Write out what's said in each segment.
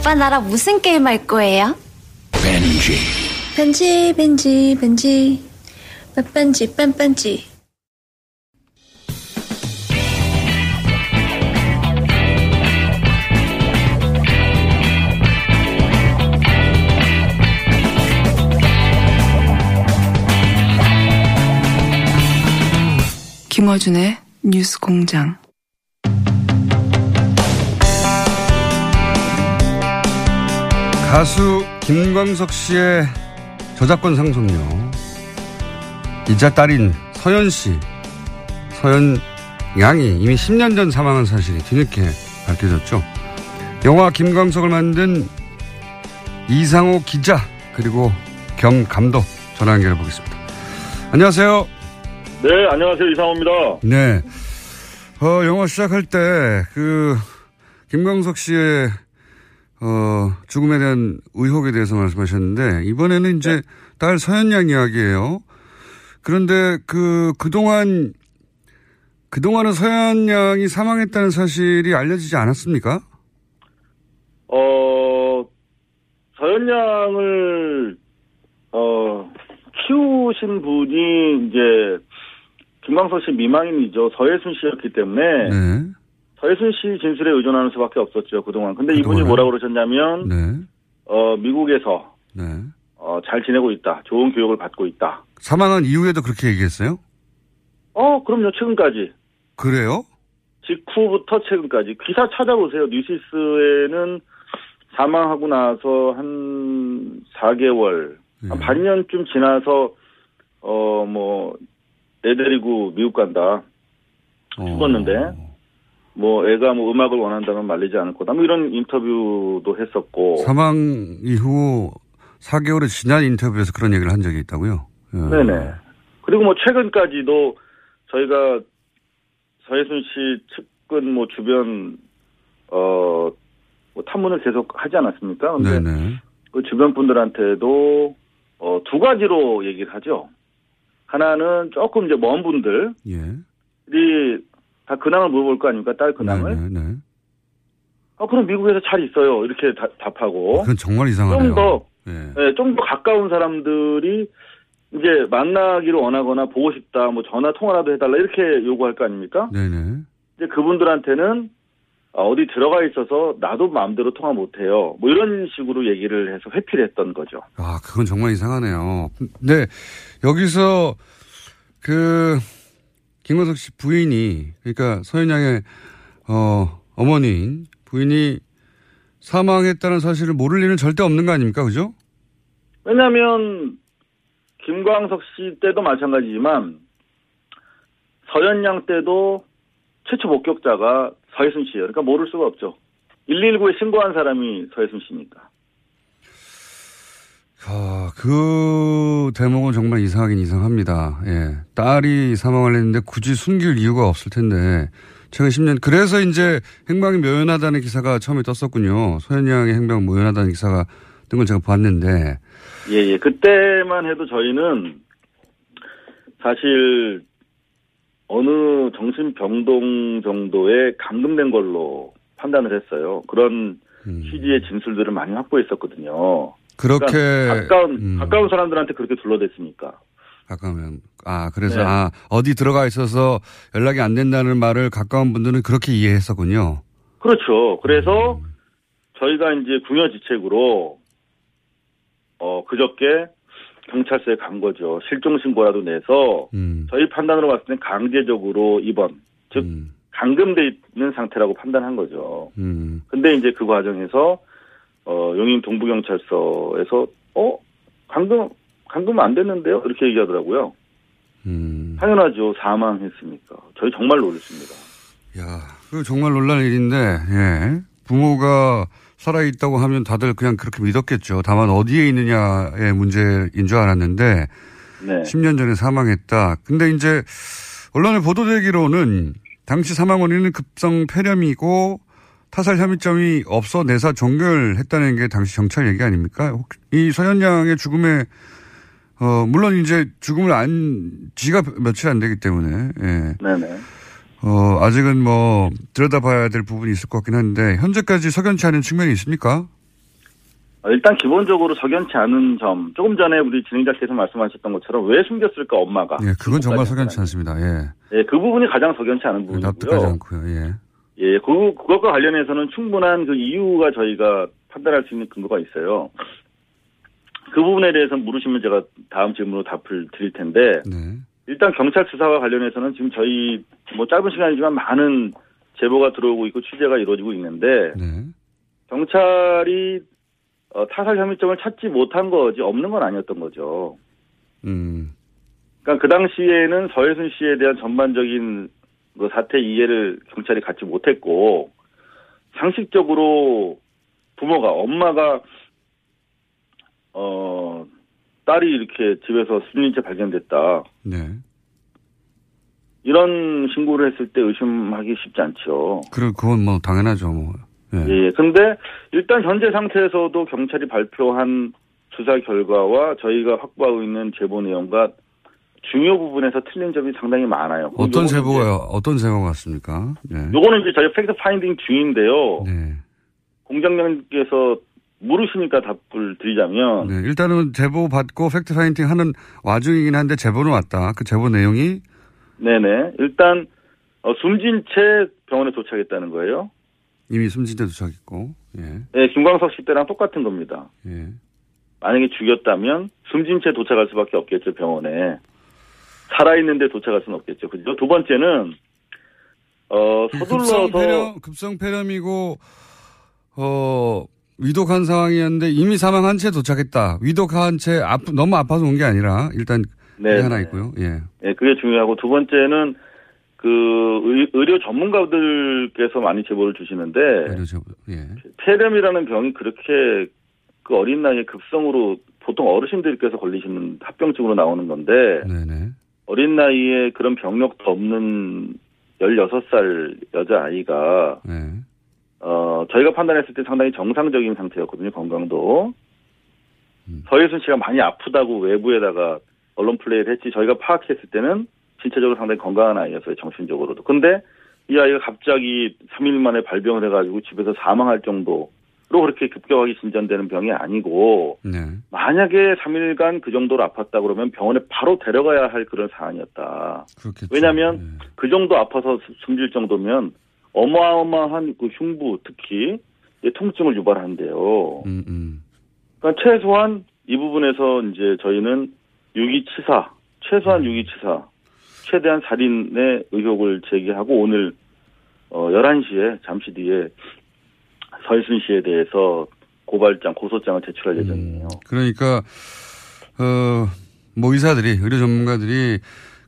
오빠 나랑 무슨 게임 할 거예요? 벤지 벤지 벤지 벤지 빼뺀지 뺀뺀지 김어준의 뉴스 공장. 가수 김광석 씨의 저작권 상속료. 이자 딸인 서연 씨, 서연 양이 이미 10년 전 사망한 사실이 뒤늦게 밝혀졌죠. 영화 김광석을 만든 이상호 기자 그리고 겸 감독 전화 연결해 보겠습니다. 안녕하세요. 네, 안녕하세요. 이상호입니다. 네. 어, 영화 시작할 때, 그, 김광석 씨의, 어, 죽음에 대한 의혹에 대해서 말씀하셨는데, 이번에는 이제 딸 서현 양 이야기예요. 그런데 그, 그동안, 그동안은 서현 양이 사망했다는 사실이 알려지지 않았습니까? 어, 서현 양을, 어, 키우신 분이 이제, 김광석 씨 미망인이죠. 서예순 씨였기 때문에 네. 서예순 씨 진술에 의존하는 수밖에 없었죠 그동안. 근데 이분이 그동안은? 뭐라 그러셨냐면 네. 어 미국에서 네. 어, 잘 지내고 있다. 좋은 교육을 받고 있다. 사망한 이후에도 그렇게 얘기했어요? 어 그럼요 최근까지 그래요? 직후부터 최근까지 기사 찾아보세요. 뉴시스에는 사망하고 나서 한 4개월 한 네. 반년쯤 지나서 어 뭐 애 데리고 미국 간다. 죽었는데 뭐 애가 뭐 음악을 원한다면 말리지 않을 거다. 뭐 이런 인터뷰도 했었고. 사망 이후 4개월이 지난 인터뷰에서 그런 얘기를 한 적이 있다고요? 예. 네네. 그리고 뭐 최근까지도 저희가 서예순 씨 측근 뭐 주변 어 뭐 탐문을 계속 하지 않았습니까? 근데 네네. 그 주변 분들한테도 어 두 가지로 얘기를 하죠. 하나는 조금 이제 먼 분들이 예. 다 근황을 물어볼 거 아닙니까? 딸 근황을. 네네. 어 그럼 미국에서 잘 있어요. 이렇게 다- 답하고. 그건 정말 이상하네요. 좀 더, 예. 네, 좀더 가까운 사람들이 이제 만나기를 원하거나 보고 싶다, 뭐 전화 통화라도 해달라 이렇게 요구할 거 아닙니까? 네네. 이제 그분들한테는 아, 어디 들어가 있어서 나도 마음대로 통화 못해요. 뭐 이런 식으로 얘기를 해서 회피를 했던 거죠. 아, 그건 정말 이상하네요. 네. 여기서 그 김광석 씨 부인이 그러니까 서현 양의 어 어머니인 부인이 사망했다는 사실을 모를 일은 절대 없는 거 아닙니까? 그죠? 왜냐하면 김광석 씨 때도 마찬가지지만 서현양 때도 최초 목격자가 서혜순 씨예요. 그러니까 모를 수가 없죠. 119에 신고한 사람이 서혜순 씨니까. 아, 그 대목은 정말 이상하긴 이상합니다. 예. 딸이 사망을 했는데 굳이 숨길 이유가 없을 텐데 최근 10년 그래서 이제 행방이 묘연하다는 기사가 처음에 떴었군요. 소연 양의 행방 묘연하다는 기사가 걸 제가 봤는데 예, 예. 그때만 해도 저희는 사실 어느 정신병동 정도의 감금된 걸로 판단을 했어요. 그런 음. 취지의 진술들을 많이 확보했었거든요. 그렇게 그러니까 가까운 음. 가까운 사람들한테 그렇게 둘러댔으니까. 가까우면 아 그래서 네. 아 어디 들어가 있어서 연락이 안 된다는 말을 가까운 분들은 그렇게 이해했었군요. 그렇죠. 그래서 음. 저희가 이제 궁여지책으로 어 그저께 경찰서에 간 거죠. 실종 신고라도 내서 음. 저희 판단으로 봤을 땐 강제적으로 입원, 즉 음. 감금돼 있는 상태라고 판단한 거죠. 음. 근데 이제 그 과정에서 어 용인 동부경찰서에서 어 감금 감금 안 됐는데요 이렇게 얘기하더라고요. 음. 당연하죠 사망했으니까 저희 정말 놀랐습니다. 야, 그 정말 놀랄 일인데, 예. 부모가 살아 있다고 하면 다들 그냥 그렇게 믿었겠죠. 다만 어디에 있느냐의 문제인 줄 알았는데, 네. 10년 전에 사망했다. 근데 이제, 언론에 보도되기로는 당시 사망 원인은 급성 폐렴이고 타살 혐의점이 없어 내사 종결했다는 게 당시 경찰 얘기 아닙니까? 혹- 이 서현 양의 죽음에, 어, 물론 이제 죽음을 안, 지가 며칠 안 되기 때문에, 예. 네네. 어, 아직은 뭐, 들여다봐야 될 부분이 있을 것 같긴 한데, 현재까지 석연치 않은 측면이 있습니까? 어, 일단 기본적으로 석연치 않은 점 조금 전에 우리 진행자께서 말씀하셨던 것처럼 왜 숨겼을까 엄마가 예, 그건 정말 석연치 않습니다. 예. 예, 그 부분이 가장 석연치 않은 납득하지 부분이고요. 않고요. 예. 예, 그, 그것과 관련해서는 충분한 그 이유가 저희가 판단할 수 있는 근거가 있어요. 그 부분에 대해서 물으시면 제가 다음 질문으로 답을 드릴 텐데, 네. 일단 경찰 수사와 관련해서는 지금 저희 뭐 짧은 시간이지만 많은 제보가 들어오고 있고 취재가 이루어지고 있는데, 네. 경찰이 어, 타살 혐의점을 찾지 못한 거지 없는 건 아니었던 거죠. 음. 그러니까 그 당시에는 서혜순 씨에 대한 전반적인 그 사태 이해를 경찰이 갖지 못했고 상식적으로 부모가 엄마가 어 딸이 이렇게 집에서 숨진 채 발견됐다 네. 이런 신고를 했을 때 의심하기 쉽지 않죠. 그리고 그건 뭐 당연하죠. 뭐. 예. 예. 근데 일단 현재 상태에서도 경찰이 발표한 수사 결과와 저희가 확보하고 있는 제보 내용과 중요 부분에서 틀린 점이 상당히 많아요. 어떤 제보가 어떤 제보가 왔습니까? 예. 이제- 요거는 이제 저희 fact finding 중인데요. 네. 공장장님께서 물으시니까 답을 드리자면 네. 일단은 제보 받고 fact finding 하는 와중이긴 한데 제보는 왔다. 그 제보 내용이 네네 일단 어, 숨진 채 병원에 도착했다는 거예요. 이미 숨진 채 도착했고. 예. 네, 김광석 씨 때랑 똑같은 겁니다. 예. 만약에 죽였다면 숨진 채 도착할 수밖에 없겠죠 병원에 살아있는데 도착할 수는 없겠죠. 그죠? 두 번째는 어 서둘러서 폐렴, 급성 폐렴이고 어 위독한 상황이었는데 이미 사망한 채 도착했다. 위독한 채 아프, 너무 아파서 온 게 아니라 일단 네, 그게 하나 네. 있고요. 예. 예, 그게 중요하고 두 번째는 그 의, 의료 전문가들께서 많이 제보를 주시는데 의료 제 예. 폐렴이라는 병이 그렇게 그 어린 나이에 급성으로 보통 어르신들께서 걸리시는 합병증으로 나오는 건데 네네. 어린 나이에 그런 병력도 없는 16살 여자아이가 네. 어 저희가 판단했을 때 상당히 정상적인 상태였거든요 건강도 음. 서예순 씨가 많이 아프다고 외부에다가 언론 플레이를 했지 저희가 파악했을 때는 신체적으로 상당히 건강한 아이였어요 정신적으로도 근데 이 아이가 갑자기 3일 만에 발병을 해가지고 집에서 사망할 정도 로 그렇게 급격하게 진전되는 병이 아니고 네. 만약에 3일간 그 정도로 아팠다 그러면 병원에 바로 데려가야 할 그런 사안이었다. 그렇겠죠. 왜냐하면 예. 그 정도 아파서 수- 숨질 정도면 어마어마한 그 흉부 특히 이 통증을 유발한대요. 음, 음. 그러니까 최소한 이 부분에서 이제 저희는 유기치사, 최소한 유기치사, 최대한 살인의 의혹을 제기하고 오늘 어 11시에 잠시 뒤에 서희순 씨에 대해서 고발장, 고소장을 제출할 예정이에요. 그러니까 어, 뭐 의사들이 의료 전문가들이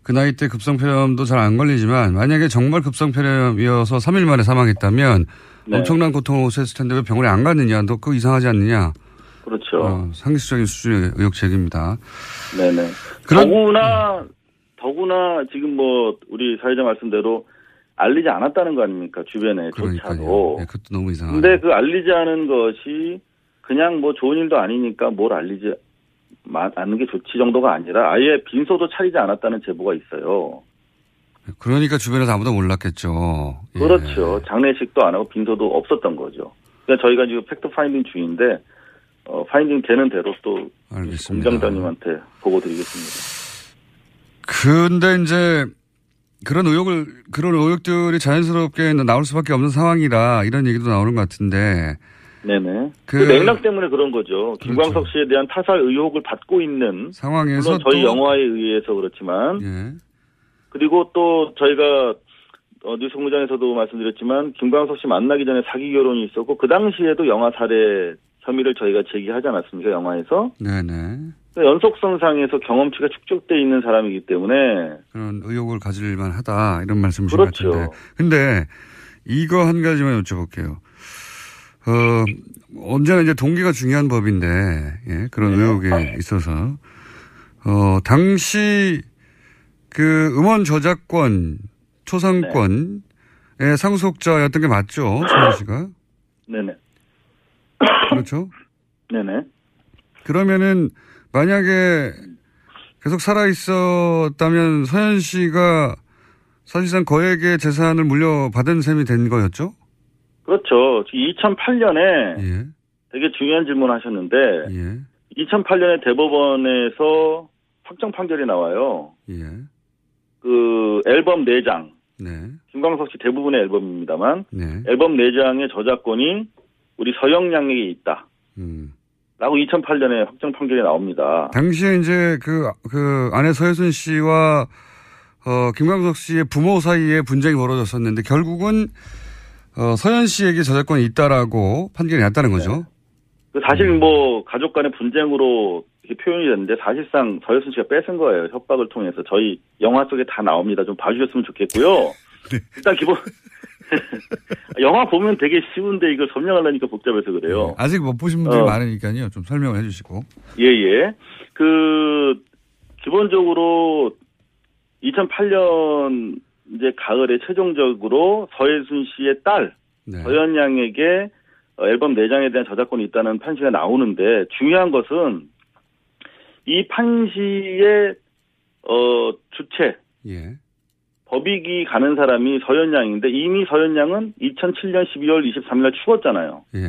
그 나이 때 급성폐렴도 잘 안 걸리지만 만약에 정말 급성폐렴이어서 3일 만에 사망했다면 네. 엄청난 고통을 호소했을 텐데 왜 병원에 안 갔느냐 너 그거 이상하지 않느냐 그렇죠. 어, 상식적인 수준의 의혹 제기입니다. 네네. 그런- 더구나 더구나 지금 뭐 우리 사회자 말씀대로 알리지 않았다는 거 아닙니까 주변에. 조차도. 예, 그것도 너무 이상하네. 근데 그 알리지 않은 것이 그냥 뭐 좋은 일도 아니니까 뭘 알리지 마- 않는 게 좋지 정도가 아니라 아예 빈소도 차리지 않았다는 제보가 있어요. 그러니까 주변에서 아무도 몰랐겠죠. 예. 그렇죠. 장례식도 안 하고 빈소도 없었던 거죠. 그러니까 저희가 지금 fact finding 중인데 어, finding 되는 대로 또 알겠습니다. 공장장님한테 보고 드리겠습니다. 근데 이제 그런 의혹을 그런 의혹들이 자연스럽게 나올 수밖에 없는 상황이라 이런 얘기도 나오는 것 같은데 네네. 그- 그, 맥락 때문에 그런 거죠. 김광석 씨에 대한 타살 의혹을 받고 있는 상황에서 물론 저희 또- 영화에 의해서 그렇지만 예. 그리고 또 저희가 어, 뉴스 공장에서도 말씀드렸지만 김광석 씨 만나기 전에 사기 결혼이 있었고 그 당시에도 영화 살해 혐의를 저희가 제기하지 않았습니까 영화에서 네네 연속성상에서 경험치가 축적돼 있는 사람이기 때문에 그런 의혹을 가질만 하다 이런 말씀이신 것 그렇죠. 같은데 근데 이거 한 가지만 여쭤볼게요. 어 언제나 이제 동기가 중요한 법인데 예, 그런 네. 의혹에 있어서 어 당시 그 음원 저작권 초상권의 상속자였던 게 맞죠, 최현 씨가? 네네 그렇죠? 네네 그러면은 만약에 계속 살아 있었다면 서현 씨가 사실상 거액의 재산을 물려받은 셈이 된 거였죠? 그렇죠. 2008년에 예. 되게 중요한 질문을 하셨는데 예. 2008년에 대법원에서 확정 판결이 나와요. 예. 그 앨범 4장 네. 김광석 씨 대부분의 앨범입니다만 네. 앨범 4장의 저작권이 우리 서영양에게 있다. 음. 라고 2008년에 확정 판결이 나옵니다. 당시에 이제 그, 그 아내 서혜순 씨와 어, 김광석 씨의 부모 사이에 분쟁이 벌어졌었는데 결국은 어, 서현 씨에게 저작권이 있다라고 판결이 났다는 거죠. 그 사실 뭐 가족 간의 분쟁으로 이렇게 표현이 됐는데 사실상 서혜순 씨가 뺏은 거예요. 협박을 통해서 저희 영화 속에 다 나옵니다. 좀 봐주셨으면 좋겠고요. 일단 기본 영화 보면 되게 쉬운데 이걸 설명하려니까 복잡해서 그래요. 아직 못 보신 분들이 어. 많으니까요. 좀 설명을 해주시고. 예 예. 그 기본적으로 2008년 이제 가을에 최종적으로 서혜순 씨의 딸 네. 서현 양에게 어, 앨범 4장에 대한 저작권이 있다는 판시가 나오는데 중요한 것은 이 판시의 어 주체 예. 법익이 가는 사람이 서현 양인데 이미 서현 양은 2007년 12월 23일 날 죽었잖아요. 예.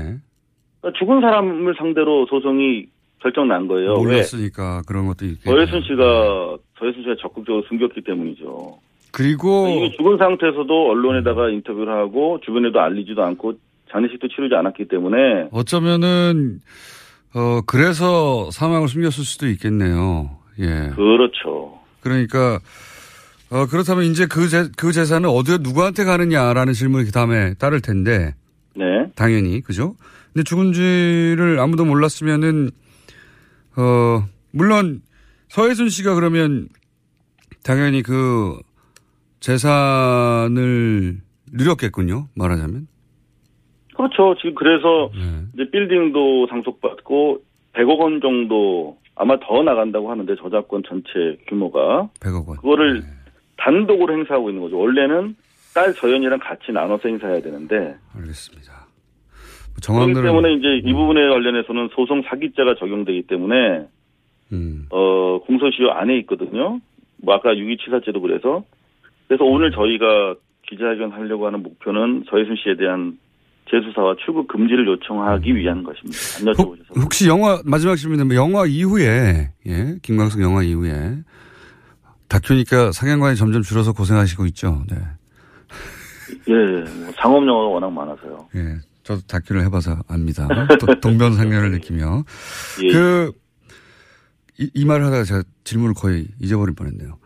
그러니까 죽은 사람을 상대로 소송이 결정 난 거예요. 왜? 몰랐으니까 그런 것도 있겠 서혜순 씨가 서혜순 씨가 적극적으로 숨겼기 때문이죠. 그리고 이미 죽은 상태에서도 언론에다가 인터뷰를 하고 주변에도 알리지도 않고 장례식도 치르지 않았기 때문에 어쩌면은 어 그래서 사망을 숨겼을 수도 있겠네요. 예. 그렇죠. 그러니까 어 그렇다면 이제 그, 재, 그 재산은 어디 누구한테 가느냐라는 질문이 그 다음에 따를 텐데 네. 당연히 그죠? 근데 죽은지를 아무도 몰랐으면은 어 물론 서혜순 씨가 그러면 당연히 그 재산을 누렸겠군요. 말하자면. 그렇죠. 지금 그래서 네. 이제 빌딩도 상속받고 100억 원 정도 아마 더 나간다고 하는데 저작권 전체 규모가 100억 원. 그거를 단독으로 행사하고 있는 거죠. 원래는 딸 서연이랑 같이 나눠서 행사해야 되는데 알겠습니다. 정황들은 때문에 이제 이 부분에 관련해서는 소송 사기죄가 적용되기 때문에 음. 어 공소시효 안에 있거든요. 뭐 아까 6.27사죄도 그래서 그래서 오늘 저희가 기자회견 하려고 하는 목표는 서혜순 씨에 대한 재수사와 출국 금지를 요청하기 위한 것입니다. 안 혹, 여쭤보셔서. 혹시 영화 마지막 질문인데 영화 이후에 예 김광석 영화 이후에 다큐니까 상영관이 점점 줄어서 고생하시고 있죠. 네. 예, 뭐 상업 영화가 워낙 많아서요. 예. 저도 다큐를 해봐서 압니다. 또 동변상련을 느끼며 예. 그 이, 이 말을 하다가 제가 질문을 거의 잊어버릴 뻔했네요.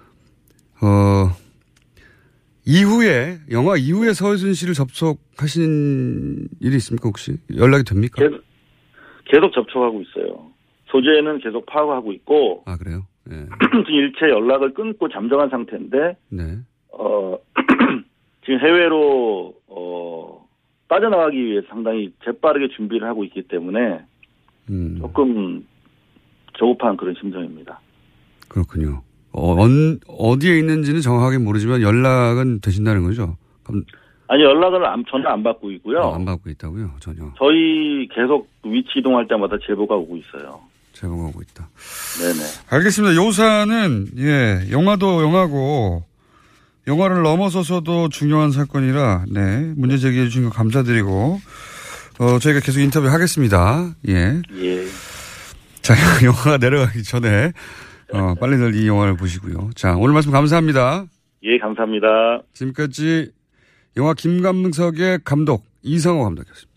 어 이후에 영화 이후에 서혜순 씨를 접촉하신 일이 있습니까 혹시 연락이 됩니까? 계속, 계속 접촉하고 있어요. 소재는 계속 파악하고 있고 아 그래요? 예. 지금 일체 연락을 끊고 잠정한 상태인데 네. 어 지금 해외로 어 빠져나가기 위해 상당히 재빠르게 준비를 하고 있기 때문에 음. 조금 조급한 그런 심정입니다. 그렇군요. 어, 언, 어디에 있는지는 정확하게 모르지만 연락은 되신다는 거죠? 그럼 아니 연락을 안, 저는 안 받고 있고요. 어, 안 받고 있다고요? 전혀. 저희 계속 위치 이동할 때마다 제보가 오고 있어요. 오고 있다. 네네. 알겠습니다. 요사는 예 영화도 영화고 영화를 넘어서서도 중요한 사건이라 네 문제 제기해 주신 거 감사드리고 어 저희가 계속 인터뷰 하겠습니다. 예. 예. 자 영화가 내려가기 전에 어 빨리들 이 영화를 보시고요. 자 오늘 말씀 감사합니다. 예, 감사합니다. 지금까지 영화 김감석의 감독 이성호 감독이었습니다.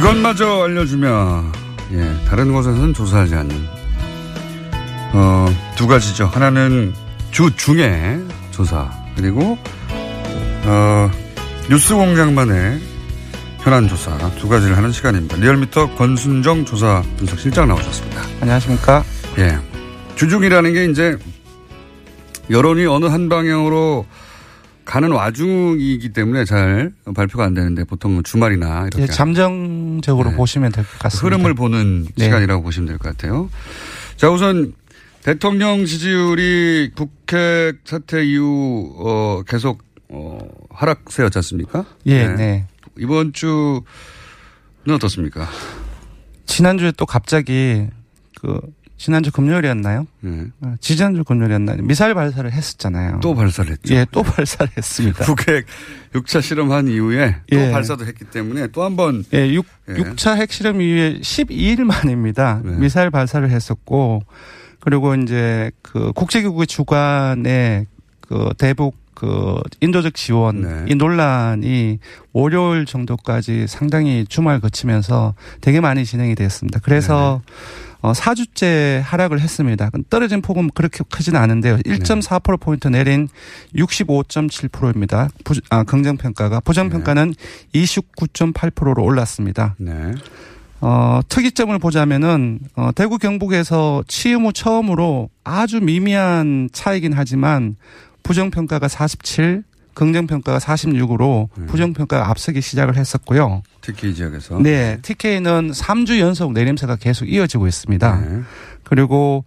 그것마저 알려주며 예 다른 곳에서는 조사하지 않는 어 두 가지죠. 하나는 주 중에 조사 그리고 어 뉴스공장만의 현안 조사 두 가지를 하는 시간입니다. 리얼미터 권순정 조사 분석 실장 나오셨습니다. 안녕하십니까? 예. 주중이라는 게 이제 여론이 어느 한 방향으로 가는 와중이기 때문에 잘 발표가 안 되는데 보통 주말이나 이렇게 예, 잠정적으로 네. 보시면 될 것 같습니다. 흐름을 보는 네. 시간이라고 보시면 될 것 같아요. 자, 우선 대통령 지지율이 북핵 사태 이후 어 계속 어 하락세였지 않습니까? 예, 네. 이번 주는 어떻습니까? 지난주에 또 갑자기 그 지난주 금요일이었나요? 네. 어, 지난주 금요일이었나요? 미사일 발사를 했었잖아요. 또 발사를 했죠. 예, 또 발사를 했습니다. 북핵 6차 실험한 이후에 또 예. 발사도 했기 때문에 또 한 번 예, 6, 예. 6차 핵실험 이후에 12일 만입니다. 네. 미사일 발사를 했었고, 그리고 이제 그 국제기구의 주관에 그 대북 그 인도적 지원 네. 이 논란이 월요일 정도까지 상당히 주말 거치면서 되게 많이 진행이 됐습니다. 그래서 어, 4주째 하락을 했습니다. 떨어진 폭은 그렇게 크지는 않은데요. 1.4%포인트 내린 65.7%입니다. 부, 아, 긍정 평가가. 부정 평가는 29.8%로 올랐습니다. 네. 어, 특이점을 보자면은, 어, 대구 경북에서 취임 후 처음으로 아주 미미한 차이긴 하지만 부정평가가 47, 긍정평가가 46으로 부정평가가 앞서기 시작을 했었고요. 특히 이 지역에서 네, TK는 3주 연속 내림세가 계속 이어지고 있습니다. 네. 그리고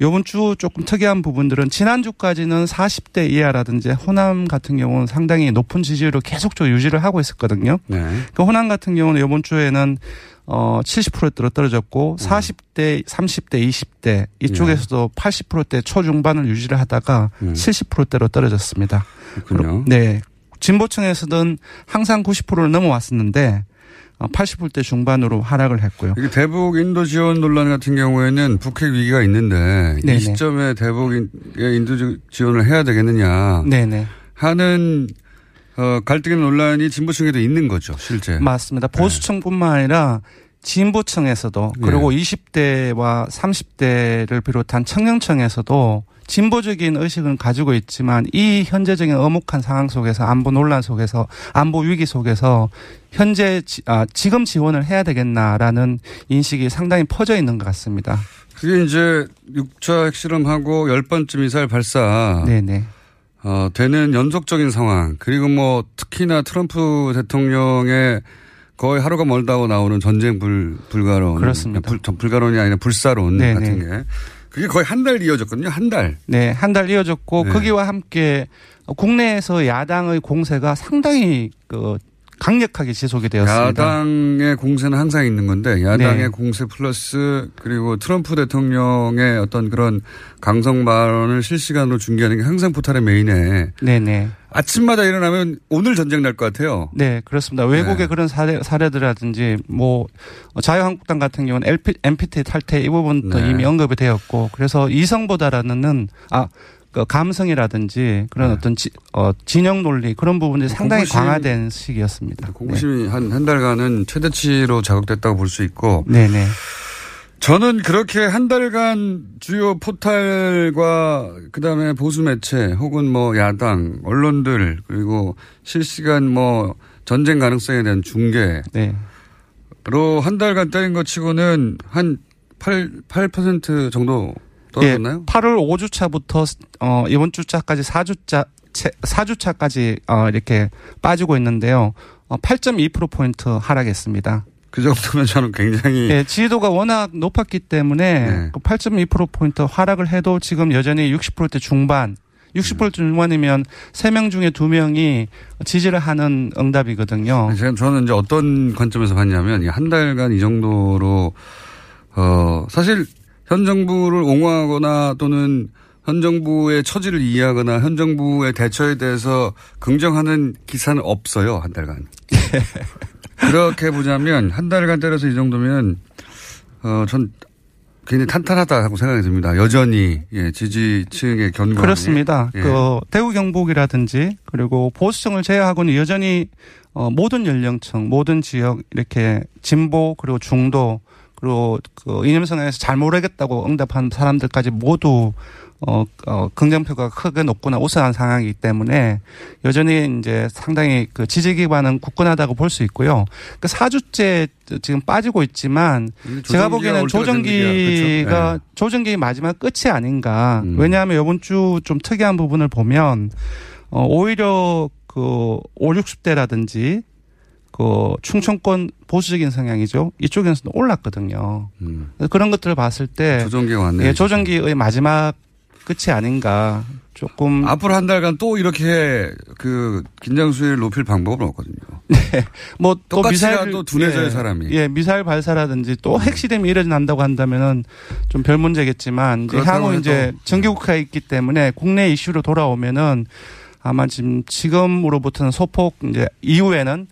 요번 주 조금 특이한 부분들은 지난주까지는 40대 이하라든지 호남 같은 경우는 상당히 높은 지지율을 계속적으로 유지를 하고 있었거든요. 네. 그 호남 같은 경우는 이번 주에는 어 70%대로 떨어졌고 40대, 30대, 20대 이쪽에서도 80%대 초중반을 유지를 하다가 음. 70%대로 떨어졌습니다. 그렇군요. 네. 진보층에서는 항상 90%를 넘어왔었는데 80%대 중반으로 하락을 했고요. 이게 대북 인도 지원 논란 같은 경우에는 북핵 위기가 있는데 네네. 이 시점에 대북의 인도 지원을 해야 되겠느냐 네네. 하는 어, 갈등의 논란이 진보층에도 있는 거죠, 실제. 맞습니다. 보수층뿐만 아니라 진보층에서도 네. 그리고 20대와 30대를 비롯한 청년층에서도 진보적인 의식은 가지고 있지만 이 현재적인 엄혹한 상황 속에서 안보 논란 속에서 안보 위기 속에서 현재 지, 아, 지금 지원을 해야 되겠나라는 인식이 상당히 퍼져 있는 것 같습니다. 그게 이제 6차 핵실험하고 10번째 미사일 발사. 네네. 어, 되는 연속적인 상황. 그리고 뭐 특히나 트럼프 대통령의 거의 하루가 멀다고 나오는 전쟁 불, 불가론. 그렇습니다. 불, 전 불가론이 아니라 불사론 네네. 같은 게. 그게 거의 한 달 이어졌거든요. 한 달. 네, 한 달 이어졌고 네. 거기와 함께 국내에서 야당의 공세가 상당히 그 강력하게 지속이 되었습니다. 야당의 공세는 항상 있는 건데 야당의 네. 공세 플러스 그리고 트럼프 대통령의 어떤 그런 강성 발언을 실시간으로 중계하는 게 항상 포탈의 메인에 네네. 아침마다 일어나면 오늘 전쟁 날 것 같아요. 네, 그렇습니다. 외국의 그런 사례, 사례들이라든지, 뭐, 자유한국당 같은 경우는 LP, MPT 탈퇴 이 부분도 네. 이미 언급이 되었고, 그래서 이성보다는, 아, 그 감성이라든지 그런 어떤 지, 어, 진영 논리 그런 부분들이 상당히 공부심- 강화된 시기였습니다. 공부심이 한, 한 달간은 최대치로 자극됐다고 볼 수 있고. 네네. 저는 그렇게 한 달간 주요 포탈과 그다음에 보수 매체 혹은 뭐 야당 언론들 그리고 실시간 뭐 전쟁 가능성에 대한 중계로 네. 한 달간 때린 것 치고는 한 8, 8% 정도 떨어졌나요? 8월 5주차부터 어, 이번 주차까지 4주차 4주차까지 어, 이렇게 빠지고 있는데요. 어, 8.2%포인트 하락했습니다. 그 정도면 저는 굉장히 예, 지지도가 워낙 높았기 때문에 네. 그 8.2%포인트 하락을 해도 지금 여전히 60%대 중반 60% 중반이면 3명 중에 2명이 지지를 하는 응답이거든요. 제가 저는 이제 어떤 관점에서 봤냐면 이한 달간 이 정도로 어 사실 현 정부를 옹호하거나 또는 현 정부의 처지를 이해하거나 현 정부의 대처에 대해서 긍정하는 기사는 없어요 한 달간. 그렇게 보자면 한 달간 때려서 이 정도면 어 전 굉장히 탄탄하다고 생각이 듭니다. 여전히 예, 지지층의 견고함이 그렇습니다. 예. 그 대구 경북이라든지 그리고 보수층을 제외하고는 여전히 어, 모든 연령층, 모든 지역 이렇게 진보 그리고 중도 그리고 그 이념성에서 잘 모르겠다고 응답한 사람들까지 모두 어, 어, 긍정표가 크게 높거나 우세한 상황이기 때문에 여전히 이제 상당히 그 지지 기반은 굳건하다고 볼 수 있고요. 그 4주째 지금 빠지고 있지만 제가 보기에는. 조정기가 그렇죠? 네. 조정기 마지막 끝이 아닌가. 음. 왜냐하면 이번 주 좀 특이한 부분을 보면 어, 오히려 그 5, 60대라든지 그 충청권 보수적인 성향이죠. 이쪽에서는 올랐거든요. 그래서 그런 것들을 봤을 때 음. 조정기가 왔네요. 예, 조정기의 마지막 끝이 아닌가. 조금 앞으로 한 달간 또 이렇게 그 긴장 수위를 높일 방법은 없거든요. 뭐또 똑같이 미사일 가도 두뇌져요, 예, 사람이. 음. 예, 미사일 발사라든지 또 핵실험이 일어난다고 한다면은 좀 별 문제겠지만 이제 향후 이제 정기국회가 있기 때문에 국내 이슈로 돌아오면은 아마 지금 지금으로부터는 소폭 이제 이후에는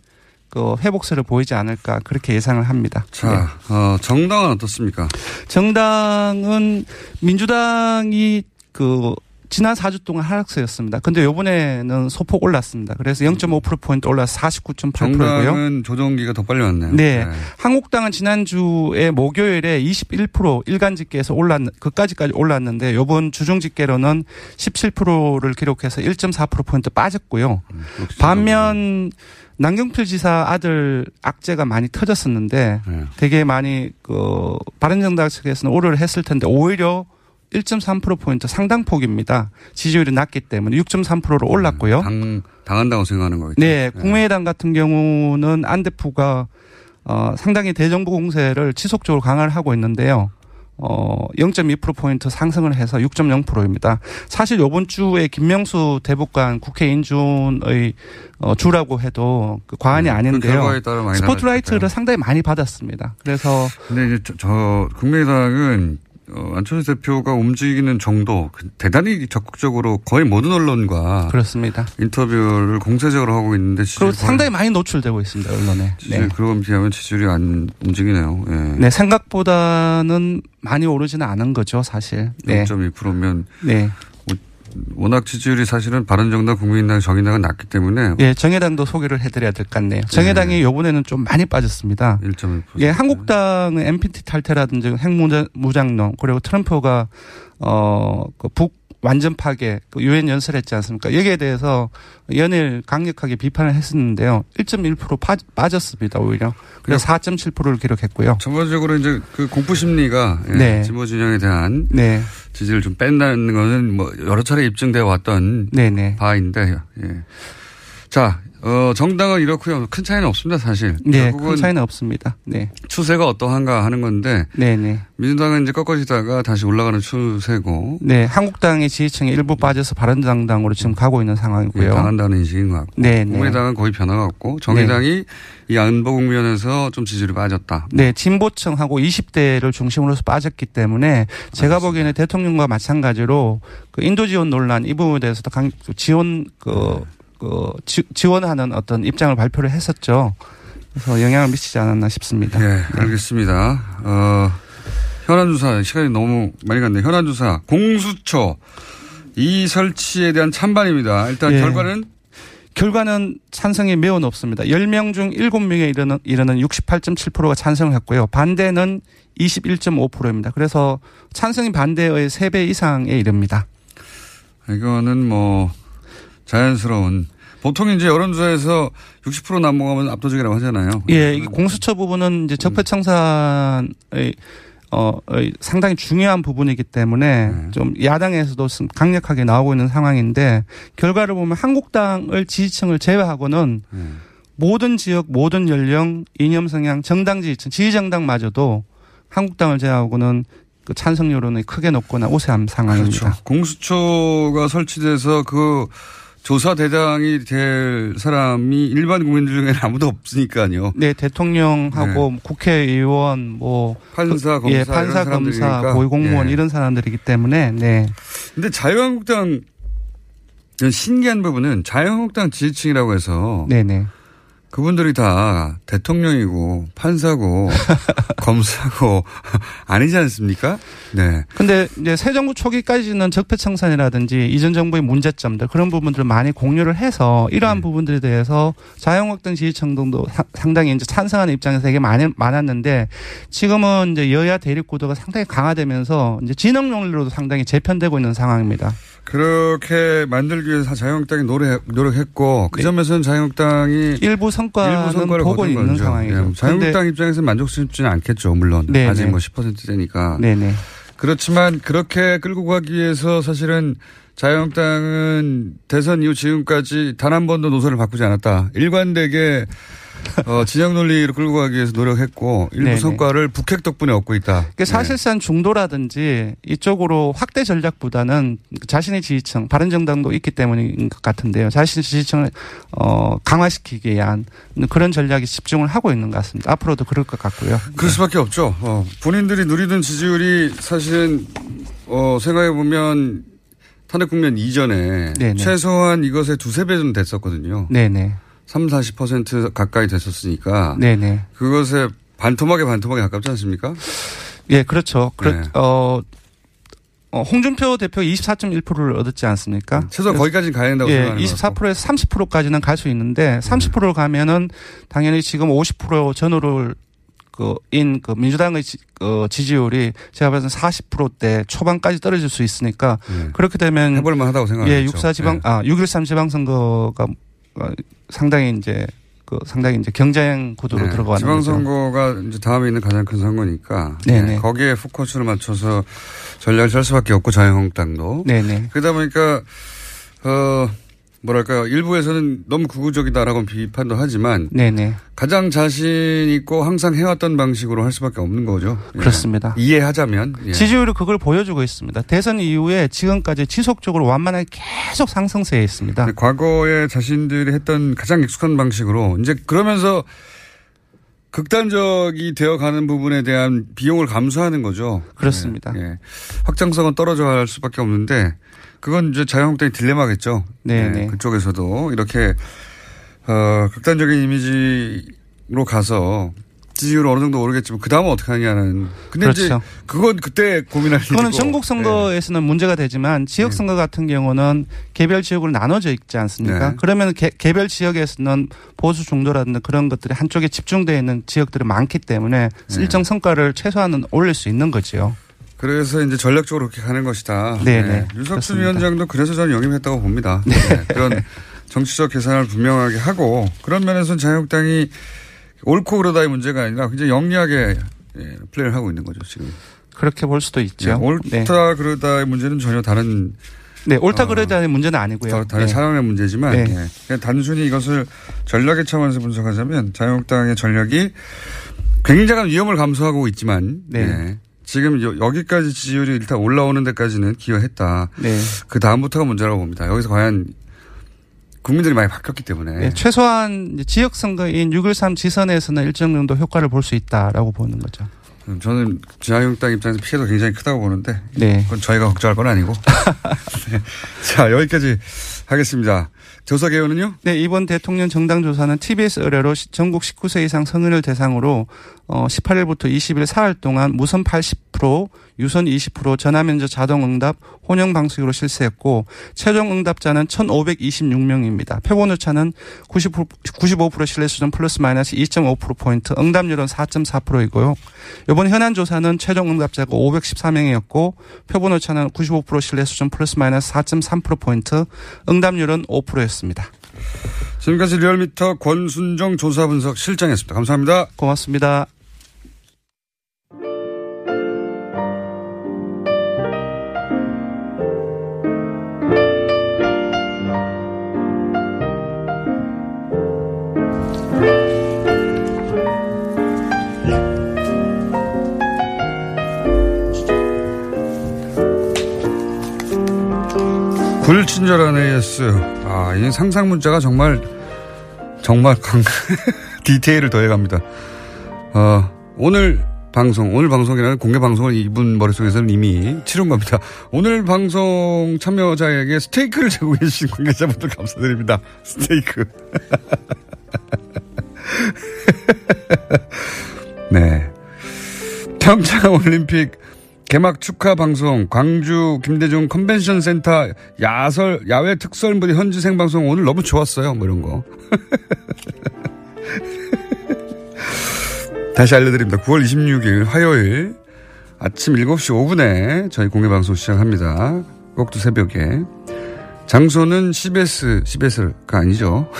그 회복세를 보이지 않을까 그렇게 예상을 합니다. 자, 어, 정당은 어떻습니까? 정당은 민주당이 그 지난 4주 동안 하락세였습니다. 근데 요번에는 소폭 올랐습니다. 그래서 0.5%포인트 올라서 49.8%고요. 정당은 조정기가 더 빨리 왔네요. 네. 한국당은 지난주에 목요일에 21% 일간 집계에서 올랐, 그까지까지 올랐는데 요번 주중 집계로는 17%를 기록해서 1.4%포인트 빠졌고요. 음, 반면 남경필 지사 아들 악재가 많이 터졌었는데 네. 되게 많이 그 바른정당 측에서는 오를 했을 텐데 오히려 1.3%포인트 상당폭입니다. 지지율이 낮기 때문에 6.3%로 올랐고요. 당, 당한다고 생각하는 거겠죠. 네, 국민의당 같은 경우는 안 대표가 어, 상당히 대정부 공세를 지속적으로 강화를 하고 있는데요. 어, 0.2%포인트 상승을 해서 6.0%입니다. 사실 요번 주에 김명수 대북관 국회 인준의 어, 주라고 해도 그 과언이 그 아닌데요. 결과에 따라 많이 스포트라이트를 상당히 많이 받았습니다. 그래서 근데 이제 저, 저 국민의당은 어, 안철수 대표가 움직이는 정도 그 대단히 적극적으로 거의 모든 언론과 그렇습니다. 인터뷰를 공세적으로 하고 있는데 그리고 상당히 많이 노출되고 있습니다 언론에. 지지율 그런 비하면 지지율이 안 움직이네요. 예. 네, 생각보다는 많이 오르지는 않은 거죠, 사실. 네. 0.2%면 네. 워낙 지지율이 사실은 바른정당, 국민의당, 정의당은 낮기 때문에 예, 정의당도 소개를 해드려야 될 것 같네요. 정의당이 요번에는 좀 많이 빠졌습니다. 1.1%. 예, 한국당은 MPT 탈퇴라든지 핵무장론 그리고 트럼프가 어그북 완전 파괴 그 유엔 연설했지 않습니까? 여기에 대해서 연일 강력하게 비판을 했었는데요. 1.1% 파, 빠졌습니다 오히려. 그래서 4.7%를 기록했고요. 전반적으로 이제 그 공포 심리가 예, 네. 진보 진영에 대한 네. 지지를 좀 뺀다는 것은 뭐 여러 차례 입증되어 왔던 네네. 바인데 예. 자, 어, 정당은 이렇고요. 큰 차이는 없습니다, 사실. 네, 큰 차이는 없습니다. 네. 추세가 어떠한가 하는 건데. 네 네. 민주당은 이제 꺾어지다가 다시 올라가는 추세고. 네, 한국당의 지지층이 일부 빠져서 바른정당으로 지금 가고 있는 상황이고요. 예, 당한다는 인식인 것 같고. 네, 네. 국민의당은 거의 변화가 없고 정의당이 이 안보 국면에서 좀 지지율이 빠졌다. 네, 진보층하고 20대를 중심으로서 빠졌기 때문에 제가 보기에는 대통령과 마찬가지로 그 인도 지원 논란 이 부분에 대해서도 강, 지원 그, 그 지, 지원하는 어떤 입장을 발표를 했었죠. 그래서 영향을 미치지 않았나 싶습니다. 네, 알겠습니다. 어, 현안주사 시간이 너무 많이 갔네요. 현안주사 공수처 이 설치에 대한 찬반입니다. 일단 예. 결과는 결과는 찬성이 매우 높습니다. 10명 중 7명에 이르는, 이르는 68.7%가 찬성을 했고요. 반대는 21.5%입니다. 그래서 찬성이 반대의 3배 이상에 이릅니다. 이거는 뭐 자연스러운 보통 이제 여론조사에서 60% 넘어가면 압도적이라고 하잖아요. 예, 이 공수처 부분은 이제 적폐 청산의 어, 의 상당히 중요한 부분이기 때문에 좀 야당에서도 좀 강력하게 나오고 있는 상황인데 결과를 보면 한국당을 지지층을 제외하고는 모든 지역, 모든 연령, 이념 성향, 정당 지지층, 지지정당마저도 한국당을 제외하고는 그 찬성 여론이 크게 높거나 우세한 상황입니다. 그렇죠. 공수처가 설치돼서 그 조사 대장이 될 사람이 일반 국민들 중에는 아무도 없으니까요. 네, 대통령하고 국회의원, 뭐 판사, 그, 예, 검사 판사, 이런 검사. 고위공무원 예. 이런 사람들이기 때문에 네. 근데 자유한국당 신기한 부분은 자유한국당 지지층이라고 해서 네네. 그분들이 다 대통령이고 판사고 검사고 아니지 않습니까? 네. 근데 이제 새 정부 초기까지는 적폐청산이라든지 이전 정부의 문제점들 그런 부분들을 많이 공유를 해서 이러한 네. 부분들에 대해서 자유한국당 지지층도 사- 상당히 이제 찬성하는 입장에서 되게 많이, 많았는데 지금은 이제 여야 대립 구도가 상당히 강화되면서 이제 진영 논리로도 상당히 재편되고 있는 상황입니다. 그렇게 만들기 위해서 자유한국당이 노력했고 그 점에서는 자유한국당이 일부 성과는 일부 성과를 보고 있는 거죠. 상황이죠. 예, 자유한국당 입장에서는 만족스럽지는 않겠죠, 물론. 네, 아직 네. 뭐 10%대니까. 네네. 그렇지만 그렇게 끌고 가기 위해서 사실은 자유한국당은 대선 이후 지금까지 단 한 번도 노선을 바꾸지 않았다. 일관되게 어, 진영 논리로 끌고 가기 위해서 노력했고 일부 네네. 성과를 북핵 덕분에 얻고 있다. 그러니까 사실상 중도라든지 이쪽으로 확대 전략보다는 자신의 지지층, 바른정당도 있기 때문인 것 같은데요. 자신의 지지층을 어, 강화시키기 위한 그런 전략에 집중을 하고 있는 것 같습니다. 앞으로도 그럴 것 같고요. 그럴 수밖에 없죠. 어, 본인들이 누리던 지지율이 사실은 어, 생각해 보면 탄핵 국면 이전에 네네. 최소한 이것의 두세 배 정도 됐었거든요. 네네. 3, 40% 가까이 됐었으니까 네네. 그것에 반토막에 반토막에 가깝지 않습니까? 예, 그렇죠. 그렇, 네. 어, 어, 홍준표 대표 24.1%를 얻었지 않습니까? 최소한 거기까지는 가야 된다고 예, 같고. 24%에서 30%까지는 갈 수 있는데 30%를 가면은 당연히 지금 50% 전후를 그, 인, 그, 민주당의 지, 어, 지지율이 제가 봐서는 40%대 초반까지 떨어질 수 있으니까 그렇게 되면. 네. 해볼만 하다고 생각하죠. 예, 6사 지방, 네. 아, 6.13 지방선거가 어, 상당히 이제 그 상당히 이제 경쟁 구도로 네, 들어가는 거죠. 지방선거가 이제 다음에 있는 가장 큰 선거니까 네네. 네, 거기에 포커스를 맞춰서 전략을 짤 수밖에 없고 자유한국당도 네네. 그러다 보니까 어 뭐랄까요 일부에서는 너무 극우적이다라고 비판도 하지만 네네. 가장 자신 있고 항상 해왔던 방식으로 할 수밖에 없는 거죠. 예. 그렇습니다. 이해하자면 예. 지지율이 그걸 보여주고 있습니다. 대선 이후에 지금까지 지속적으로 완만하게 계속 상승세에 있습니다. 네, 과거에 자신들이 했던 가장 익숙한 방식으로 이제 그러면서 극단적이 되어가는 부분에 대한 비용을 감수하는 거죠. 그렇습니다. 예, 예. 확장성은 떨어져 갈 수밖에 없는데 그건 이제 자유한국당의 딜레마겠죠. 네, 예, 네. 그쪽에서도 이렇게 어, 극단적인 이미지로 가서 지지율 어느 정도 오르겠지만 그 다음은 어떻게 하냐는. 근데 이제 그렇죠. 그건 그때 고민할 일이고. 그거는 전국 선거에서는 문제가 되지만 지역 선거 같은 경우는 개별 지역으로 나눠져 있지 않습니까? 네. 그러면 개, 개별 지역에서는 보수 중도라든지 그런 것들이 한쪽에 집중되어 있는 지역들이 많기 때문에 네. 일정 성과를 최소한은 올릴 수 있는 거지요. 그래서 이제 전략적으로 그렇게 가는 것이다. 네, 네. 유석준 그렇습니다. 위원장도 그래서 저는 영입했다고 봅니다. 네, 그런 정치적 계산을 분명하게 하고 그런 면에서는 자유한국당이 옳고 그러다의 문제가 아니라 굉장히 영리하게 예, 플레이를 하고 있는 거죠 지금. 그렇게 볼 수도 있죠. 예, 옳다 네. 그러다의 문제는 전혀 다른 네, 옳다 그러다는 문제는 아니고요. 다른 네. 사람의 문제지만 네. 예. 그냥 단순히 이것을 전략의 차원에서 분석하자면 자유한국당의 전략이 굉장한 위험을 감수하고 있지만 네. 예. 지금 여- 여기까지 지지율이 일단 올라오는 데까지는 기여했다. 네. 그 다음부터가 문제라고 봅니다. 여기서 과연 국민들이 많이 바뀌었기 때문에 네, 최소한 지역 선거인 6.13 지선에서는 일정 정도 효과를 볼 수 있다라고 보는 거죠. 음, 저는 자유한국당 입장에서 피해도 굉장히 크다고 보는데 네. 그건 저희가 걱정할 건 아니고 네. 자 여기까지 하겠습니다. 조사 개요는요? 네, 이번 대통령 정당 조사는 TBS 의뢰로 시- 전국 19세 이상 성인을 대상으로 어 18일부터 20일 사흘 동안 무선 80%, 유선 20%, 전화 면접 자동 응답, 혼영 방식으로 실시했고 최종 응답자는 1,526명입니다. 표본 오차는 90%, 95% 신뢰 수준 플러스 마이너스 2.5% 포인트, 응답률은 4.4%이고요. 이번 현안 조사는 최종 응답자가 514명이었고 표본 오차는 95% 신뢰 수준 플러스 마이너스 4.3% 포인트, 응답률은 5%였습니다. 지금까지 리얼미터 권순정 조사 분석 실장이었습니다. 감사합니다. 고맙습니다. 불친절한 AS. 아, 이 상상 문자가 정말, 정말 강, 디테일을 더해갑니다. 어, 오늘 방송, 오늘 방송이라는 공개 방송을 이분 머릿속에서는 이미 치른 겁니다. 오늘 방송 참여자에게 스테이크를 제공 해 주신 관계자분들 감사드립니다. 스테이크. 네. 평창 올림픽 개막 축하 방송 광주 김대중 컨벤션 센터 야설 야외 특설 무대 현지 생방송 오늘 너무 좋았어요. 뭐 이런 거. 다시 알려드립니다. 9월 26일 화요일 아침 7시 5분에 저희 공개 방송 시작합니다. 꼭두 새벽에. 장소는 CBS, CBS가 아니죠.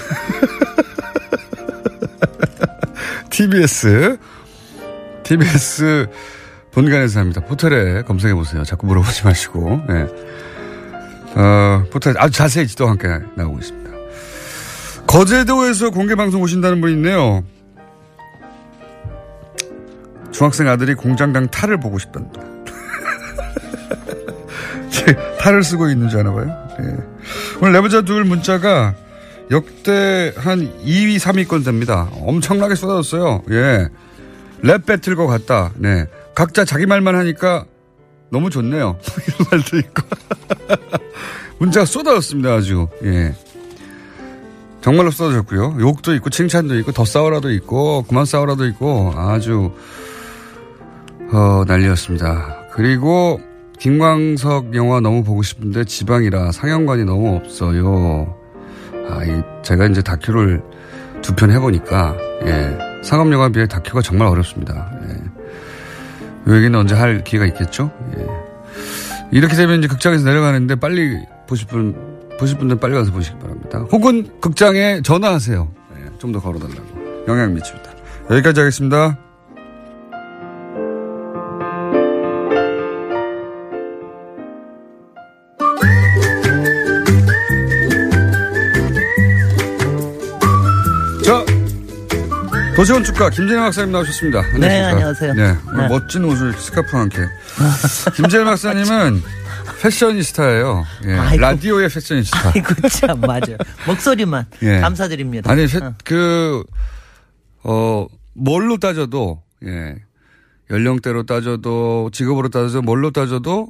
TBS, TBS 본관에서 합니다. 포털에 검색해 보세요. 자꾸 물어보지 마시고. 네. 어, 포털에 아주 자세히 지도와 함께 나오고 있습니다. 거제도에서 공개 방송 오신다는 분이 있네요. 중학생 아들이 공장장 탈을 보고 싶답니다. 제 탈을 쓰고 있는 줄 아나 봐요. 예. 오늘 내부자 둘 문자가 역대 한 2위, 3위권 됩니다. 엄청나게 쏟아졌어요. 예. 랩 배틀과 같다. 네. 각자 자기 말만 하니까 너무 좋네요. 이런 말도 있고. 문자가 쏟아졌습니다, 아주. 예. 정말로 쏟아졌고요. 욕도 있고, 칭찬도 있고, 더 싸워라도 있고, 그만 싸워라도 있고, 아주, 어, 난리였습니다. 그리고, 김광석 영화 너무 보고 싶은데 지방이라 상영관이 너무 없어요. 아, 이, 제가 이제 다큐를 두 편 해보니까, 예. 상업영화 비해 다큐가 정말 어렵습니다. 예. 요 얘기는 언제 할 기회가 있겠죠? 예. 이렇게 되면 이제 극장에서 내려가는데 빨리 보실 분, 보실 분들 빨리 가서 보시기 바랍니다. 혹은 극장에 전화하세요. 예, 좀더 걸어달라고. 영향 미칩니다. 여기까지 하겠습니다. 도시원 축가 김재현 박사님 나오셨습니다. 네, 안녕하십니까? 안녕하세요. 네, 오늘 네. 멋진 옷을 스카프와 함께. 김재현 박사님은 패셔니스타예요. 예, 아이고. 라디오의 패셔니스타. 아이고 참 맞아요. 목소리만 예. 감사드립니다. 아니, 패- 어. 그, 어, 뭘로 따져도, 예. 연령대로 따져도, 직업으로 따져도, 뭘로 따져도,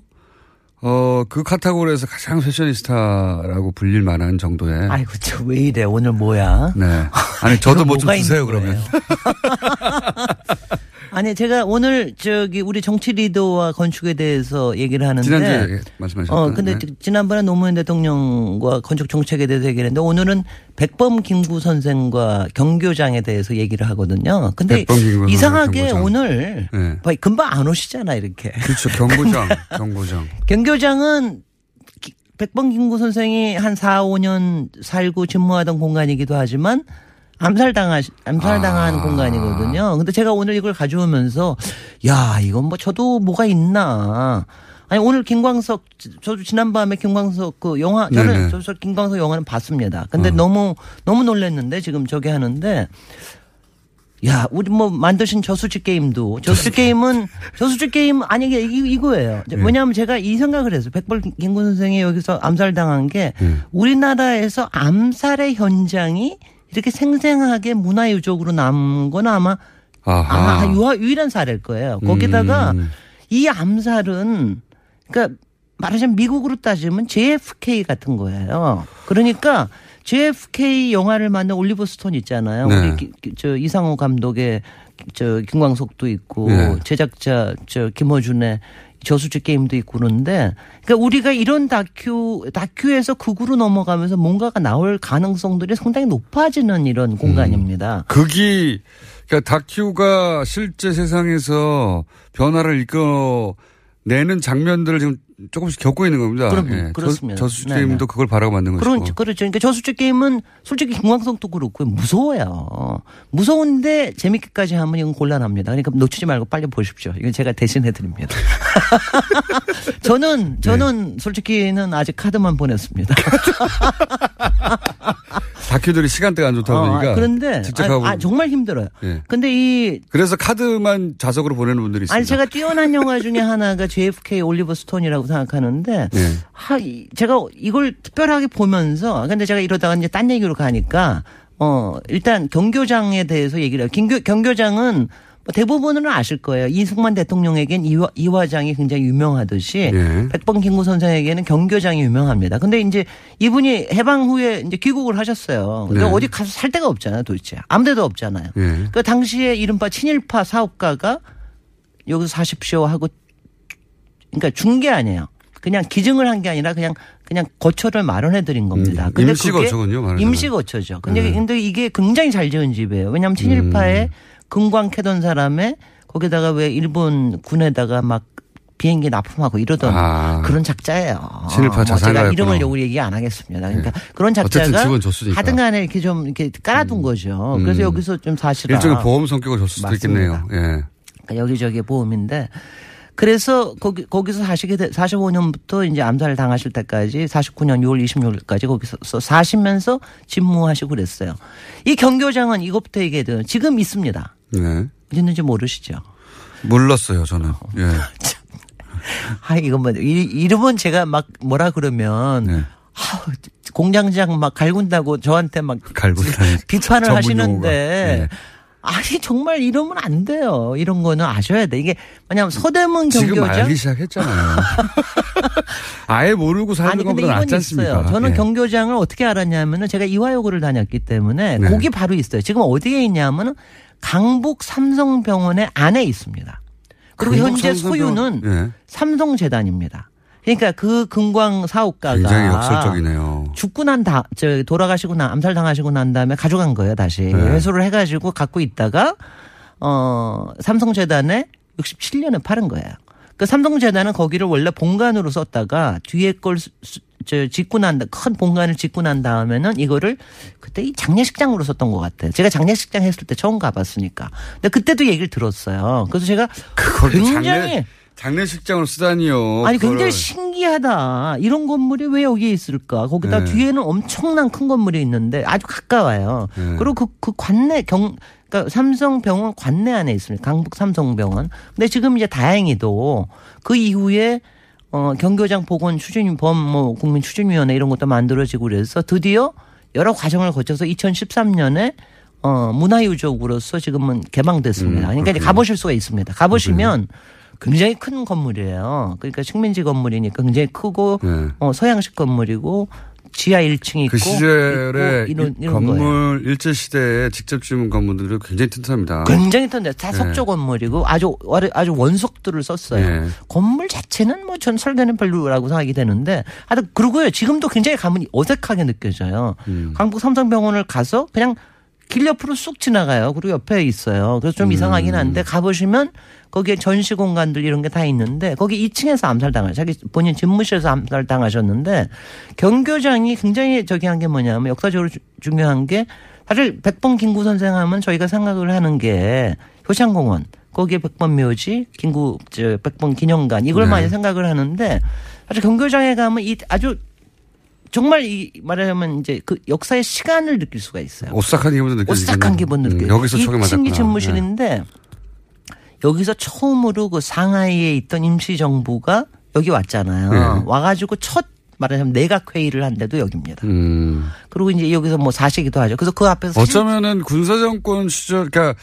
어, 그 카테고리에서 가장 패셔니스타라고 불릴 만한 정도의. 아이고 저 왜 이래 오늘 뭐야? 네. 아니, 저도 뭐 좀 주세요, 그러면. 아니 제가 오늘 저기 우리 정치 리더와 건축에 대해서 얘기를 하는데 지난주에 예, 말씀하셨던. 어 근데 네. 지난번에 노무현 대통령과 건축 정책에 대해서 얘기를 했는데 오늘은 백범 김구 선생과 경교장에 대해서 얘기를 하거든요. 근데 이상하게 경고장. 오늘 네. 봐, 금방 안 오시잖아 이렇게. 그렇죠. 경고장, 경고장. 경교장은 기- 백범 김구 선생이 한 4, 5년 살고 근무하던 공간이기도 하지만 암살당하, 암살당한 아. 공간이거든요. 근데 제가 오늘 이걸 가져오면서, 야, 이건 뭐 저도 뭐가 있나. 아니 오늘 김광석 저도 지난밤에 김광석 그 영화 저는 네네. 저, 저 김광석 영화는 봤습니다. 근데 어. 너무 너무 놀랐는데 지금 저기 하는데 야 우리 뭐 만드신 저수지 게임도 저수지 게임은 저수지 게임 아니 이게 이- 이거예요. 네. 왜냐하면 제가 이 생각을 했어요. 백벌 김구 선생이 여기서 암살당한 게 네. 우리나라에서 암살의 현장이 이렇게 생생하게 문화유적으로 남은 건 아마 아하. 아마 유일한 사례일 거예요. 거기다가 음. 이 암살은 그러니까 말하자면 미국으로 따지면 JFK 같은 거예요. 그러니까 JFK 영화를 만든 올리버 스톤 있잖아요. 네. 우리 기- 기- 저 이상호 감독의 저 김광석도 있고 네. 제작자 저 김어준의 저수지 게임도 있고 그런데 그러니까 우리가 이런 다큐 다큐에서 극으로 넘어가면서 뭔가가 나올 가능성들이 상당히 높아지는 이런 공간입니다. 극이 그러니까 다큐가 실제 세상에서 변화를 이끌어내는 장면들을 지금 조금씩 겪고 있는 겁니다. 그럼, 예. 그렇습니다. 저, 네네. 게임도 그걸 바라고 만든 것이고. 그렇죠. 그렇죠. 그러니까 저수지 게임은 솔직히 김광석도 그렇고 무서워요. 무서운데 재밌게까지 하면 이건 곤란합니다. 그러니까 놓치지 말고 빨리 보십시오. 이건 제가 대신해 드립니다. 저는 저는 솔직히는 아직 카드만 보냈습니다. 다큐들이 시간대가 안 좋다 어, 보니까 그런데 직접 아, 가고 아, 정말 힘들어요. 예. 근데 이 그래서 카드만 자석으로 보내는 분들이 있습니다. 아니 제가 뛰어난 영화 중에 하나가 JFK 올리버 스톤이라고 생각하는데 네. 하, 이- 제가 이걸 특별하게 보면서 근데 제가 이러다가 이제 딴 얘기로 가니까 어 일단 경교장에 대해서 얘기를 해요. 김교, 경교장은 뭐 대부분은 아실 거예요. 이승만 대통령에겐 이화, 이화장이 굉장히 유명하듯이 예. 백범 김구 선생에게는 경교장이 유명합니다. 근데 이제 이분이 해방 후에 이제 귀국을 하셨어요. 근데 네. 어디 가서 살 데가 없잖아요, 도대체. 아무 데도 없잖아요. 예. 그 당시에 이른바 친일파 사업가가 여기서 사십시오 하고 그러니까 준 게 아니에요. 그냥 기증을 한 게 아니라 그냥 그냥 거처를 마련해 드린 겁니다. 음, 근데 임시 거처군요, 말하자면. 임시 거처죠. 근데 네. 근데 이게 굉장히 잘 지은 집이에요. 왜냐하면 친일파에 음. 금광 캐던 사람에 거기다가 왜 일본 군에다가 막 비행기 납품하고 이러던 아. 그런 작자예요. 친일파 뭐 자산가였구나. 제가 이름을 여기 얘기 안 하겠습니다. 그러니까 네. 그런 작자가. 하든간에 이렇게 좀 이렇게 깔아둔 거죠. 음. 그래서 여기서 좀 사실은 일종의 보험 성격을 줬을 수도. 있겠네요. 예. 그러니까 여기저기 보험인데 그래서 거기 거기서 사시게 돼 45년부터 이제 암살을 당하실 때까지 49년 6월 26일까지 거기서 사시면서 집무하시고 그랬어요. 이 경교장은 이것부터 얘기해도 지금 있습니다. 네. 있는지 모르시죠? 몰랐어요, 저는. 예. 아 이거 뭐 이- 이름은 제가 막 뭐라 그러면 네. 아우, 공장장 막 갈군다고 저한테 막 갈군다니. 비판을 하시는데. 네. 아니 정말 이러면 안 돼요. 이런 거는 아셔야 돼. 이게 왜냐하면 서대문 지금 경교장 알기 시작했잖아요. 아예 모르고 살는 아니 것보다 이건 낫지 않습니까? 저는 예. 경교장을 어떻게 알았냐면은 제가 이화여고를 다녔기 때문에 네. 거기 바로 있어요. 지금 어디에 있냐면은 강북 삼성병원의 안에 있습니다. 그리고 현재 삼성병원. 소유는 예. 삼성재단입니다. 그러니까 그 금광 사업가가 굉장히 역설적이네요. 죽고 난 다, 저, 돌아가시고 나, 암살 당하시고 난 다음에 가져간 거예요, 다시. 네. 회수를 해가지고 갖고 있다가, 어, 삼성재단에 67년에 팔은 거예요. 그 삼성재단은 거기를 원래 본관으로 썼다가 뒤에 걸, 저, 짓고 난, 다- 큰 본관을 짓고 난 다음에는 이거를 그때 이 장례식장으로 썼던 것 같아요. 제가 장례식장 했을 때 처음 가봤으니까. 근데 그때도 얘기를 들었어요. 그래서 제가 그걸 또 굉장히 장례, 장례식장으로 쓰다니요. 아니. 굉장히 신기하다. 이런 건물이 왜 여기에 있을까? 거기다 네. 뒤에는 엄청난 큰 건물이 있는데 아주 가까워요. 네. 그리고 그, 그 관내 경 그러니까 삼성병원 관내 안에 있습니다. 강북 삼성병원. 근데 지금 이제 다행히도 그 이후에 어 경교장 보건 추진 범 뭐 국민 추진위원회 이런 것도 만들어지고 그래서 드디어 여러 과정을 거쳐서 2013년에 어 문화유적으로서 지금은 개방됐습니다. 음, 그러니까 이제. 가보실 수가 있습니다. 가보시면 굉장히 큰 건물이에요. 그러니까 식민지 건물이니까 굉장히 크고 네. 어, 서양식 건물이고 지하 1층 있고 그 시절에 있고 이런 이 이런. 건물 일제 시대에 직접 지은 건물들이 굉장히 튼튼합니다. 굉장히 튼데 다 네. 석조 건물이고 아주 아주- 아주 원석들을 썼어요. 네. 건물 자체는 뭐 전 설계는 별로라고 생각이 되는데 하여튼 그러고요. 지금도 굉장히 가면 어색하게 느껴져요. 음. 강북 삼성병원을 가서 그냥 길 옆으로 쑥 지나가요. 그리고 옆에 있어요. 그래서 좀 음. 이상하긴 한데 가보시면 거기에 전시 공간들 이런 게 다 있는데 거기 2층에서 암살당하 자기 본인 집무실에서 암살당하셨는데 경교장이 굉장히 저기 한 게 뭐냐면 역사적으로 주- 중요한 게 사실 백범 김구 선생 하면 저희가 생각을 하는 게 효창공원 거기에 백번 묘지, 김구 저 백번 기념관 이걸 네. 많이 생각을 하는데 아주 경교장에 가면 이 아주 정말 이 말하자면 이제 그 역사의 시간을 느낄 수가 있어요. 오싹한 기분도 느껴지겠네. 오싹한 기분 느껴요. 음, 여기서 2층이 맞았구나. 네. 집무실인데 여기서 처음으로 그 상하이에 있던 임시 정부가 여기 왔잖아요. 네. 와가지고 첫 말하자면 내각 회의를 한 데도 여기입니다. 음. 그리고 이제 여기서 뭐 사시기도 하죠. 그래서 그 앞에서 어쩌면은 군사 정권 시절, 그러니까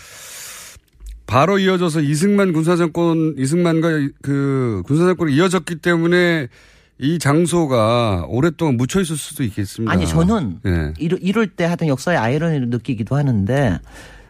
바로 이어져서 이승만 군사 정권, 이승만과 그 군사 정권이 이어졌기 때문에 이 장소가 오랫동안 묻혀 있을 수도 있겠습니다. 아니 저는 예. 이럴, 이럴 때 하여튼 역사의 아이러니를 느끼기도 하는데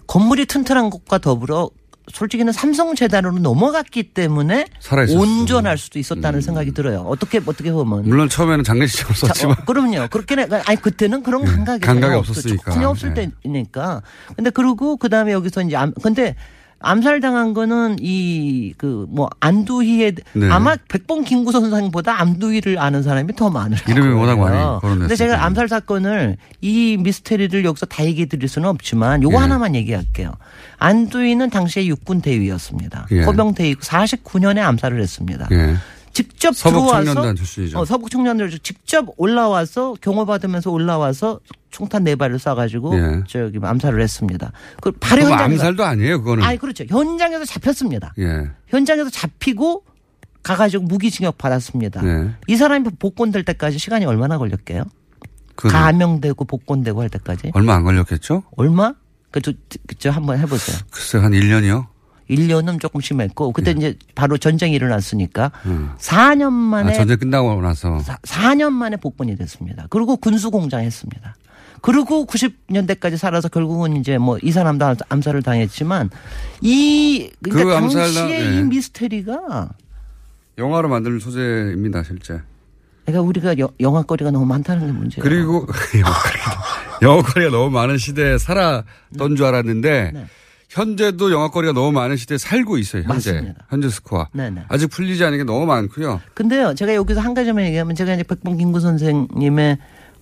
건물이 튼튼한 것과 더불어 솔직히는 삼성 재단으로 넘어갔기 때문에 살아있었어. 음. 온전할 수도 있었다는 생각이 들어요. 어떻게 어떻게 보면 물론 처음에는 장례식장을 자, 썼지만 어, 그럼요. 그렇게는 아니 그때는 그런 감각이 감각이 전혀 없었으니까. 전혀 없을 네. 때니까. 근데 그러고 그 다음에 여기서 이제 암, 근데 암살 당한 거는 이 그 뭐 안두희의 네. 아마 백봉 김구 선생보다 안두희를 아는 사람이 더 많을 거예요. 이름이 워낙 많이 근데. 제가 암살 사건을 이 미스테리를 여기서 다 얘기해 드릴 수는 없지만 요거 예. 하나만 얘기할게요. 안두희는 당시에 육군 대위였습니다. 예. 호병 대위고 49년에 암살을 했습니다. 예. 직접 서북 들어와서 청년단 출신이죠. 어, 서북 청년들 직접 올라와서 경호받으면서 올라와서 총탄 네 발을 쏴가지고 예. 저기 암살을 했습니다. 그 바로 현장에서 암살도 아니에요, 그거는. 아니 그렇죠. 현장에서 잡혔습니다. 예. 현장에서 잡히고 가가지고 무기징역 받았습니다. 네. 이 사람이 복권될 때까지 시간이 얼마나 걸렸게요? 그거는 가명되고 복권되고 할 때까지 얼마 안 걸렸겠죠? 얼마? 그저 저 한번 해보세요. 글쎄 한 1 년이요? 1년은 조금 심했고 그때 이제 바로 전쟁이 일어났으니까 예. 음. 4년 아, 만에 전쟁 끝나고 나서. 4, 년 만에 복권이 됐습니다. 그리고 군수 공장 했습니다. 그리고 90년대까지 살아서 결국은 이제 뭐 이 사람도 암- 암살을 당했지만 이 그러니까 그 암살 당시에 당- 예. 이 미스테리가 영화로 만들 소재입니다, 실제. 그러니까 우리가 여- 영화거리가 너무 많다는 게 문제예요. 그리고 영화거리가, 영화거리가 너무 많은 시대에 살았던 줄 알았는데 네. 현재도 영화거리가 너무 많은 시대에 살고 있어요. 현재 맞습니다. 현재 스코어 네네. 아직 풀리지 않은 게 너무 많고요. 근데요, 제가 여기서 한 가지만 얘기하면 제가 이제 백봉 김구 선생님의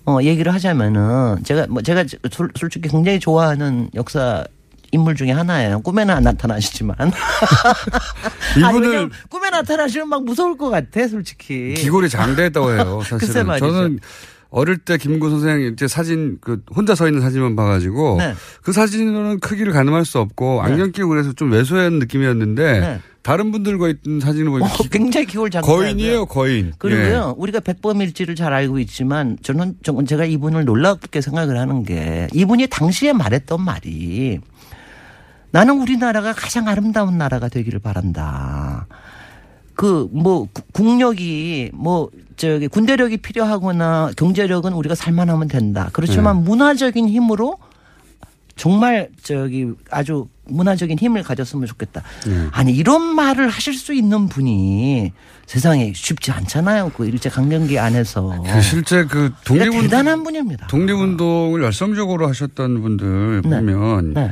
어, 얘기를 하자면은 제가 뭐 제가 솔- 솔직히 굉장히 좋아하는 역사 인물 중에 하나예요. 꿈에는 안 나타나시지만. 왜냐면 꿈에 나타나시면 막 무서울 것 같아, 솔직히. 기골이 장대했다고 해요. 사실은. 저는 어릴 때 김구 선생 이제 사진 그 혼자 서 있는 사진만 봐가지고 네. 그 사진으로는 크기를 가늠할 수 없고 안경 끼고 그래서 좀 왜소한 느낌이었는데 네. 다른 분들과 있는 사진을 보니까 어, 굉장히 기골 장대. 거인이에요, 거인. 그리고요, 예. 우리가 백범일지를 잘 알고 있지만 저는 좀 제가 이분을 놀랍게 생각을 하는 게 이분이 당시에 말했던 말이 나는 우리나라가 가장 아름다운 나라가 되기를 바란다. 그 뭐 국력이 뭐 저기 군대력이 필요하거나 경제력은 우리가 살만하면 된다. 그렇지만 문화적인 힘으로 정말 저기 아주 문화적인 힘을 가졌으면 좋겠다. 네. 아니 이런 말을 하실 수 있는 분이 세상에 쉽지 않잖아요. 그 일제 강점기 안에서. 그 실제 그 그러니까 독립운 대단한 분입니다. 독립운동을 열성적으로 하셨던 분들 네. 보면 네.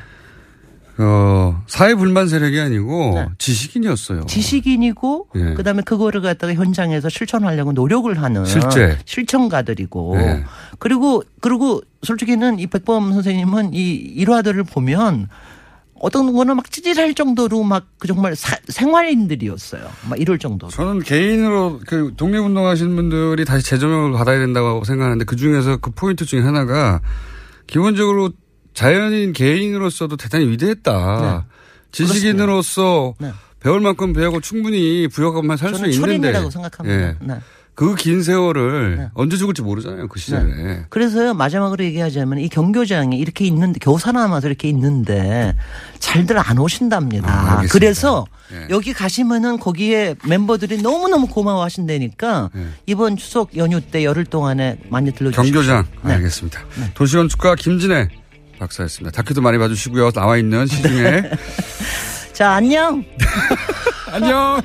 어, 사회 불만 세력이 아니고 지식인이었어요. 지식인이고 예. 그다음에 그거를 갖다가 현장에서 실천하려고 노력을 하는 실제. 실천가들이고 네. 그리고 그리고 솔직히는 이 백범 선생님은 이 일화들을 보면 어떤 거는 막 찌질할 정도로 막 그 정말 사- 생활인들이었어요. 막 이럴 정도로. 저는 개인으로 그 독립운동 하시는 분들이 다시 재조명을 받아야 된다고 생각하는데 그 중에서 그 포인트 중에 하나가 기본적으로 자연인 개인으로서도 대단히 위대했다. 지식인으로서 네. 배울 만큼 배우고 충분히 부여감만 살 수 있는데. 철인이라고 생각합니다. 예. 네. 그긴 세월을 언제 죽을지 모르잖아요. 그 시절에. 그래서요 마지막으로 얘기하자면 이 경교장이 이렇게 있는데 교사 남아서 이렇게 있는데 잘들 안 오신답니다. 아. 그래서 예. 여기 가시면은 거기에 멤버들이 너무 너무 고마워하신다니까 이번 추석 연휴 때 열흘 동안에 많이 들러주시고. 경교장. 네. 알겠습니다. 도시건축가 김진애 박사였습니다. 다큐도 많이 봐주시고요. 나와 있는 시중에. 자 안녕. 안녕.